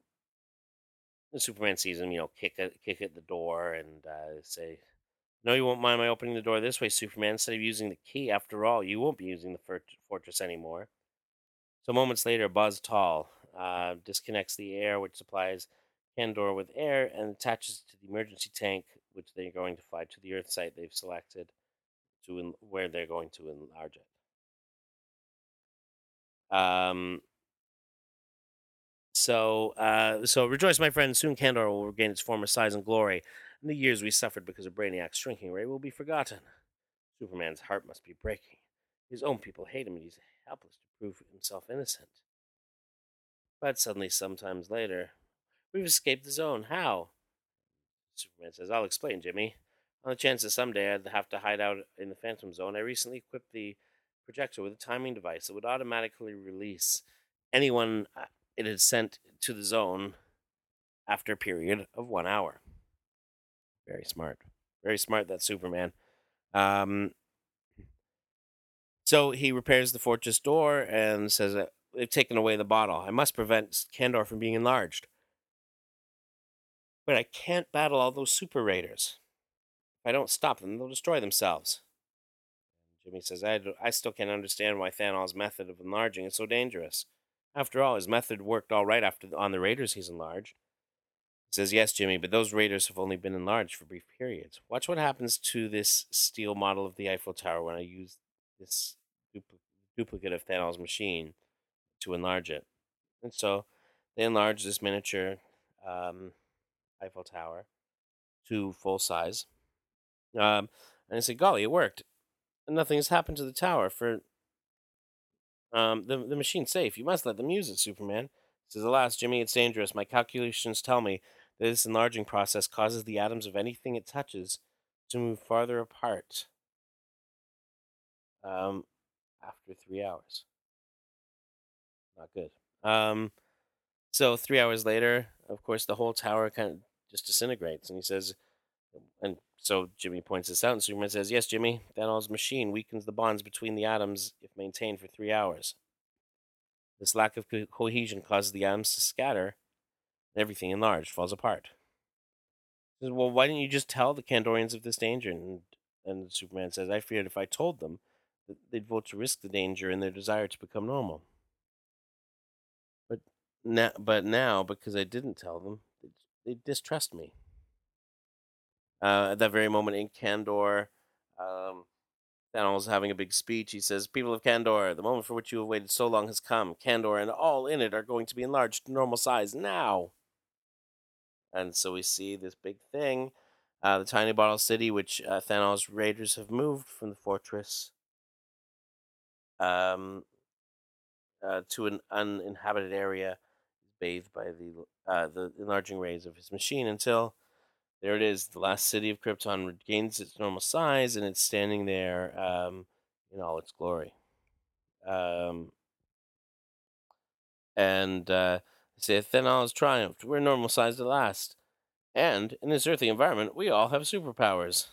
Superman sees him, you know, kick at kick at the door and uh, say, "No, you won't mind my opening the door this way, Superman. Instead of using the key, after all, you won't be using the fort- fortress anymore." So moments later, Buzz Tall uh, disconnects the air, which supplies Kandor with air, and attaches it to the emergency tank, which they're going to fly to the Earth site they've selected to en- where they're going to enlarge it. Um, so, uh, so rejoice, my friends. Soon Kandor will regain its former size and glory, and the years we suffered because of Brainiac's shrinking ray will be forgotten. Superman's heart must be breaking. His own people hate him, and he's helpless to prove himself innocent. But suddenly, sometimes later, we've escaped the zone. How? Superman says, I'll explain, Jimmy. On the chance that someday I'd have to hide out in the Phantom Zone, I recently equipped the projector with a timing device that would automatically release anyone uh, it had sent to the zone after a period of one hour. Very smart. Very smart, that Superman. Um, so he repairs the fortress door and says that they've taken away the bottle. I must prevent Kandor from being enlarged. But I can't battle all those super raiders. If I don't stop them, they'll destroy themselves. Jimmy says, I, I still can't understand why Thanos' method of enlarging is so dangerous. After all, his method worked all right after on the Raiders he's enlarged. He says, Yes, Jimmy, but those Raiders have only been enlarged for brief periods. Watch what happens to this steel model of the Eiffel Tower when I use this dupl- duplicate of Thanos' machine to enlarge it. And so they enlarge this miniature um, Eiffel Tower to full size. Um, and I said, "Golly, it worked. And nothing has happened to the tower for um, the the machine's safe. You must let them use it, Superman." Says, "Alas, Jimmy, it's dangerous. My calculations tell me that this enlarging process causes the atoms of anything it touches to move farther apart." Um, after three hours. Not good. Um, so three hours later, of course, the whole tower kind of just disintegrates, and he says, and so Jimmy points this out, and Superman says, "Yes, Jimmy, Thanos' machine weakens the bonds between the atoms if maintained for three hours. This lack of co- cohesion causes the atoms to scatter, and everything enlarged falls apart." He says, well, why didn't you just tell the Kandorians of this danger? And and Superman says, "I feared if I told them, they'd vote to risk the danger in their desire to become normal." But now, but now, because I didn't tell them, they, distrust me. Uh, at that very moment in Kandor, um, having a big speech. He says, People of Kandor, the moment for which you have waited so long has come. Kandor and all in it are going to be enlarged to normal size now. And so we see this big thing. Uh, the tiny bottle city, which uh, Thanos' raiders have moved from the fortress um, uh, to an uninhabited area, bathed by the uh, the enlarging rays of his machine until there it is. The last city of Krypton regains its normal size, and it's standing there um, in all its glory. Um, and uh, they say, Thanos has triumphed. We're normal sized at last. And in this earthly environment, we all have superpowers.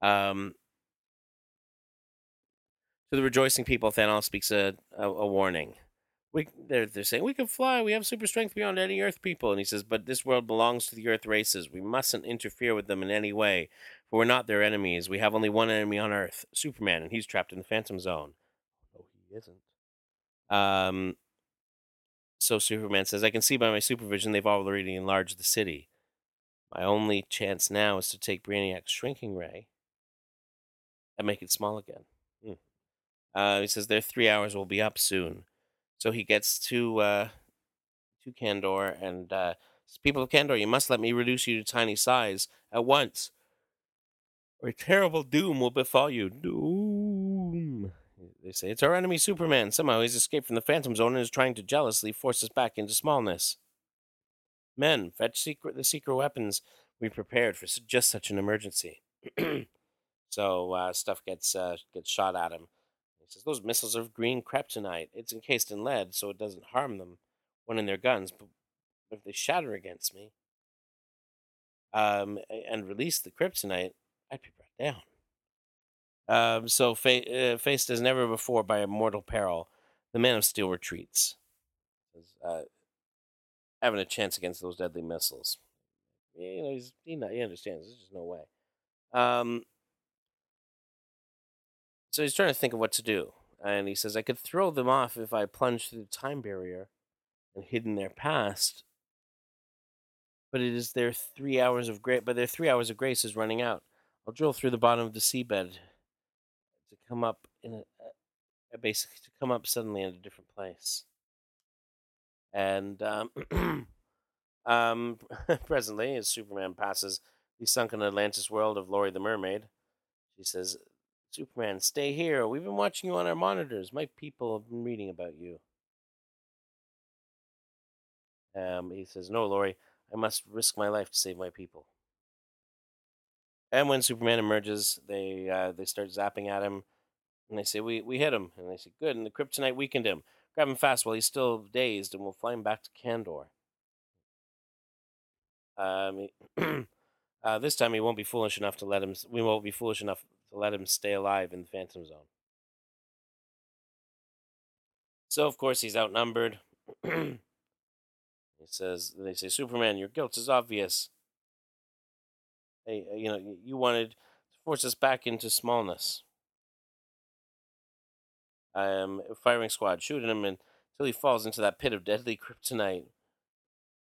Um, to the rejoicing people, Thanos speaks a, a, a warning. We, they're, they're saying, we can fly, we have super strength beyond any Earth people. And he says, but this world belongs to the Earth races. We mustn't interfere with them in any way, for we're not their enemies. We have only one enemy on Earth, Superman, and he's trapped in the Phantom Zone. Oh, he isn't. Um, so Superman says, I can see by my supervision they've already enlarged the city. My only chance now is to take Brainiac's shrinking ray and make it small again. Uh, he says their three hours will be up soon. So he gets to uh, to Kandor and uh, people of Kandor, you must let me reduce you to tiny size at once, or a terrible doom will befall you. Doom. They say it's our enemy Superman. Somehow he's escaped from the Phantom Zone and is trying to jealously force us back into smallness. Men, fetch secret the secret weapons we prepared for just such an emergency. so uh, stuff gets uh, gets shot at him. Says those missiles are of green kryptonite. It's encased in lead, so it doesn't harm them when in their guns. But if they shatter against me, um, and release the kryptonite, I'd be brought down. Um, so, fa- uh, faced as never before by a mortal peril, the Man of Steel retreats, uh, having a chance against those deadly missiles. You know, he's, he, he understands. There's just no way. Um, so he's trying to think of what to do, and he says, "I could throw them off if I plunged through the time barrier and hid in their past." But it is their three hours of grace. But their three hours of grace is running out. I'll drill through the bottom of the seabed to come up in a, a basically to come up suddenly in a different place. And um, um, presently, as Superman passes the sunken Atlantis world of Lori the Mermaid, she says, "Superman, stay here. We've been watching you on our monitors. My people have been reading about you." Um, he says, "No, Lori, I must risk my life to save my people." And when Superman emerges, they uh, they start zapping at him, and they say, "We we hit him." And they say, "Good." And the kryptonite weakened him. Grab him fast while he's still dazed, and we'll fly him back to Kandor. Um, uh, this time he won't be foolish enough to let him. We won't be foolish enough to let him stay alive in the Phantom Zone. So of course he's outnumbered. he says, "They say, Superman, your guilt is obvious. Hey, you know, you wanted to force us back into smallness." I um, firing squad shooting him until he falls into that pit of deadly kryptonite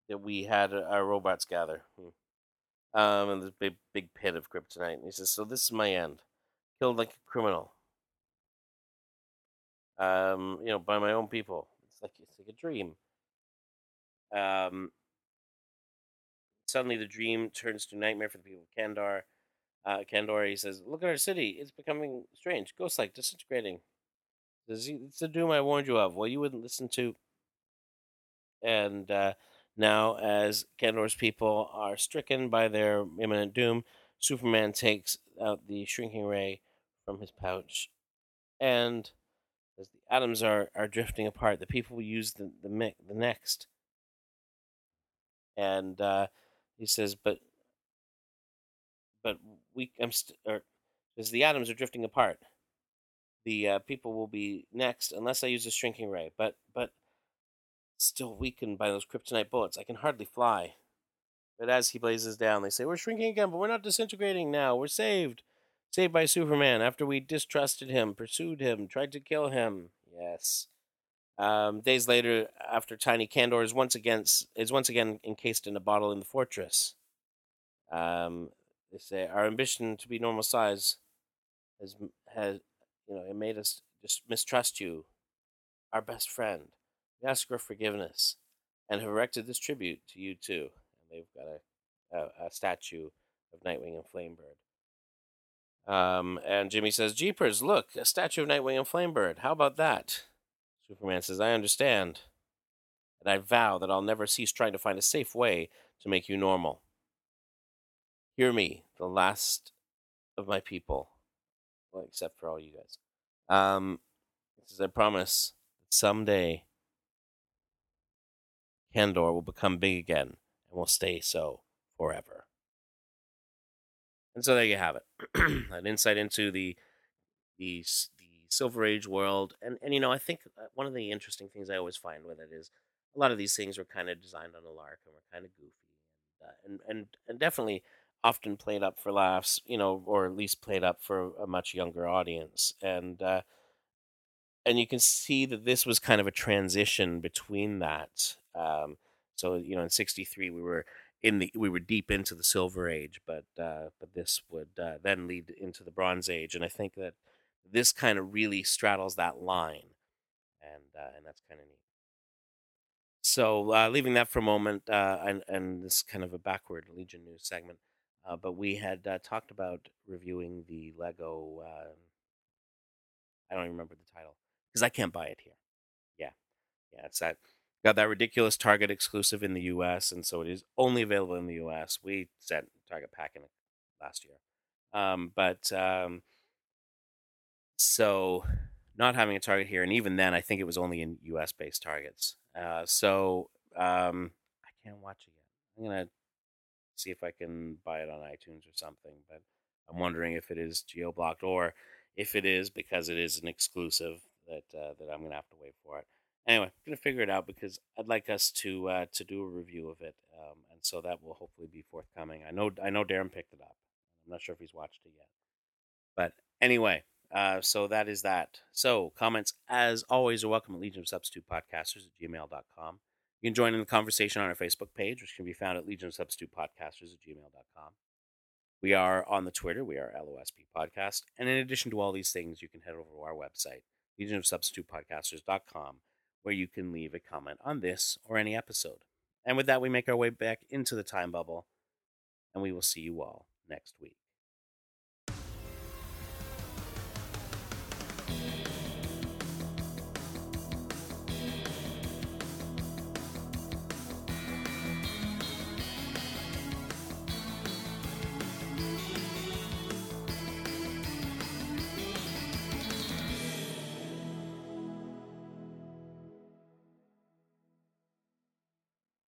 that we had our robots gather. Hmm. Um, and this big, big pit of kryptonite. And he says, "So this is my end, killed like a criminal. Um, you know, by my own people. It's like it's like a dream. um, suddenly the dream turns to nightmare for the people of Kandor. Uh, Kandor, he says, "Look at our city; it's becoming strange, ghost-like, disintegrating. This is- It's the doom I warned you of. Well, you wouldn't listen to." And uh, now, as Kandor's people are stricken by their imminent doom, Superman takes out the shrinking ray from his pouch, and as the atoms are, are drifting apart, the people will use the the, the next. And uh, he says, "But, but we, I'm st- or as the atoms are drifting apart, the uh, people will be next unless I use a shrinking ray. But, but still weakened by those kryptonite bullets. I can hardly fly." But as he blazes down, they say, We're shrinking again, but we're not disintegrating now. We're saved. Saved by Superman after we distrusted him, pursued him, tried to kill him. Yes. Um, days later, after Tiny Kandor is once again is once again encased in a bottle in the fortress. Um, they say our ambition to be normal size has has you know it made us just mistrust you, our best friend. We ask for forgiveness, and have erected this tribute to you too. And they've got a a, a statue of Nightwing and Flamebird. Um, and Jimmy says, Jeepers, look, a statue of Nightwing and Flamebird. How about that? Superman says, I understand. And I vow that I'll never cease trying to find a safe way to make you normal. Hear me, the last of my people. Well, except for all you guys. Um, he says, I promise that someday Kandor will become big again and will stay so forever. And so there you have it. An insight into the the the Silver Age world, and and you know I think uh, one of the interesting things I always find with it is a lot of these things were kind of designed on a lark and were kind of goofy, uh, and and and definitely often played up for laughs, you know, or at least played up for a much younger audience, and uh, and you can see that this was kind of a transition between that. Um, so you know, in '63 we were in the we were deep into the Silver Age, but uh, but this would uh, then lead into the Bronze Age, and I think that this kind of really straddles that line, and uh, and that's kind of neat. So uh, leaving that for a moment, uh, and and this is kind of a backward Legion news segment, uh, but we had uh, talked about reviewing the Lego. Uh, I don't even remember the title because I can't buy it here. Yeah, yeah, it's that got that ridiculous Target exclusive in the U.S. and so it is only available in the U.S. We sent Target packing last year, um, but um, so not having a Target here, and even then, I think it was only in U.S. based Targets. Uh, so um, I can't watch it yet. I'm gonna see if I can buy it on iTunes or something, but I'm wondering if it is geo blocked or if it is because it is an exclusive that uh, that I'm gonna have to wait for it. Anyway, I'm gonna figure it out because I'd like us to uh, to do a review of it, um, and so that will hopefully be forthcoming. I know I know Darren picked it up. I'm not sure if he's watched it yet, but anyway, uh, so that is that. So comments, as always, are welcome at Legion of Substitute Podcasters at gmail.com. You can join in the conversation on our Facebook page, which can be found at Legion of Substitute Podcasters at gmail.com. We are on the Twitter. We are LOSP Podcast. And in addition to all these things, you can head over to our website, Legion of Substitute Podcasters.com, where you can leave a comment on this or any episode. And with that, we make our way back into the time bubble, and we will see you all next week.